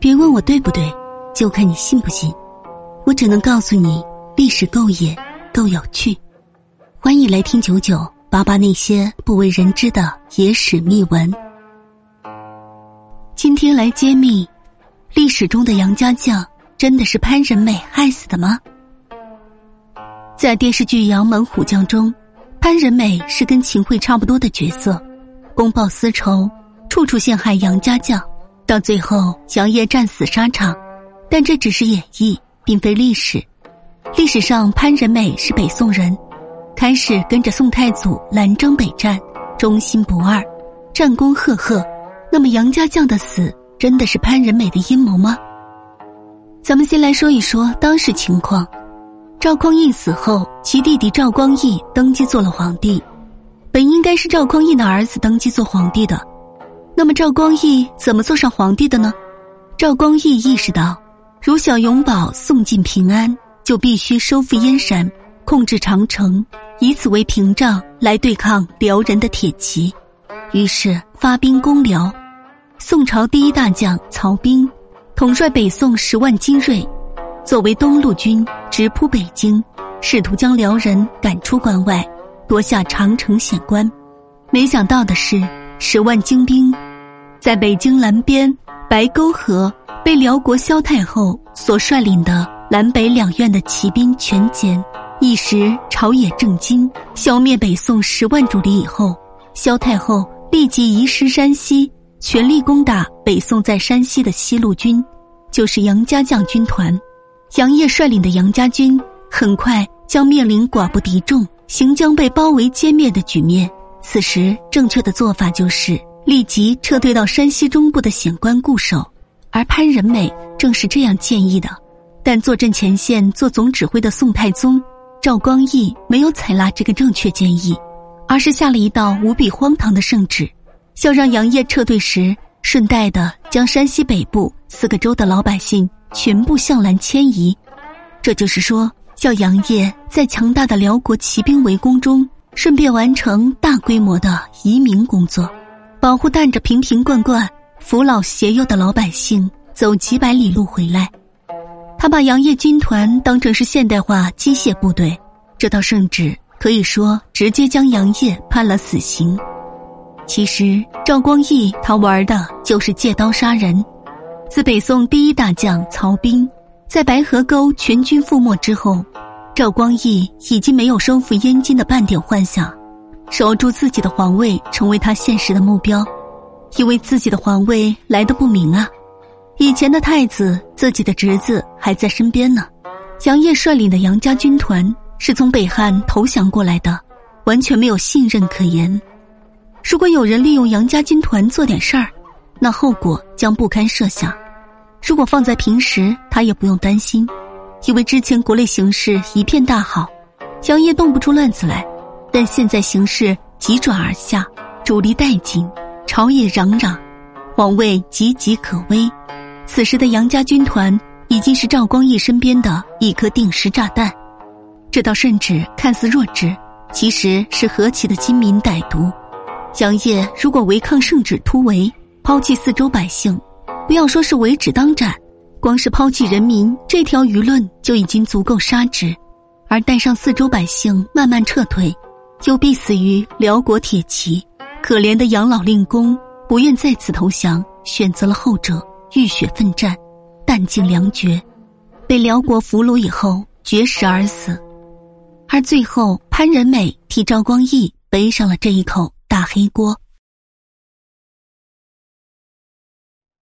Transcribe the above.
别问我对不对，就看你信不信。我只能告诉你，历史够野，够有趣。欢迎来听九九八八那些不为人知的野史秘闻。今天来揭秘：历史中的杨家将真的是潘仁美害死的吗？在电视剧《杨门虎将》中，潘仁美是跟秦桧差不多的角色，公报私仇，处处陷害杨家将。到最后，杨业战死沙场，但这只是演绎，并非历史。历史上，潘仁美是北宋人，开始跟着宋太祖南征北战，忠心不二，战功赫赫。那么，杨家将的死真的是潘仁美的阴谋吗？咱们先来说一说当时情况。赵匡胤死后，其弟弟赵光义登基做了皇帝，本应该是赵匡胤的儿子登基做皇帝的。那么赵光义怎么做上皇帝的呢？赵光义意识到，如想永保宋晋平安，就必须收复燕山，控制长城，以此为屏障来对抗辽人的铁骑。于是发兵攻辽。宋朝第一大将曹彬，统帅北宋十万精锐，作为东路军直扑北京，试图将辽人赶出关外，夺下长城险关。没想到的是，十万精兵。在北京南边白沟河被辽国萧太后所率领的南北两院的骑兵全歼，一时朝野震惊。消灭北宋十万主力以后，萧太后立即移师山西，全力攻打北宋在山西的西路军，就是杨家将军团。杨业率领的杨家军很快将面临寡不敌众、行将被包围歼灭的局面。此时正确的做法就是。立即撤退到山西中部的险关固守，而潘仁美正是这样建议的。但坐镇前线做总指挥的宋太宗赵光义没有采纳这个正确建议，而是下了一道无比荒唐的圣旨，要让杨业撤退时顺带的将山西北部四个州的老百姓全部向南迁移。这就是说，要杨业在强大的辽国骑兵围攻中，顺便完成大规模的移民工作。保护带着瓶瓶罐罐、扶老携幼的老百姓走几百里路回来，他把杨业军团当成是现代化机械部队。这道圣旨可以说直接将杨业判了死刑。其实赵光义他玩的就是借刀杀人。自北宋第一大将曹彬在白河沟全军覆没之后，赵光义已经没有收复燕京的半点幻想。守住自己的皇位成为他现实的目标，因为自己的皇位来的不明啊。以前的太子，自己的侄子还在身边呢。杨业率领的杨家军团是从北汉投降过来的，完全没有信任可言。如果有人利用杨家军团做点事儿，那后果将不堪设想。如果放在平时，他也不用担心，因为之前国内形势一片大好，杨业动不出乱子来。但现在形势急转而下，主力殆尽，朝野攘攘，皇位岌岌可危。此时的杨家军团已经是赵光义身边的一颗定时炸弹。这道圣旨看似弱智，其实是何其的精明歹毒。杨业如果违抗圣旨突围，抛弃四周百姓，不要说是围止当斩，光是抛弃人民，这条舆论就已经足够杀之。而带上四周百姓慢慢撤退。就必死于辽国铁骑。可怜的杨老令公不愿再次投降，选择了后者，浴血奋战，弹尽粮绝，被辽国俘虏以后绝食而死。而最后，潘仁美替赵光义背上了这一口大黑锅。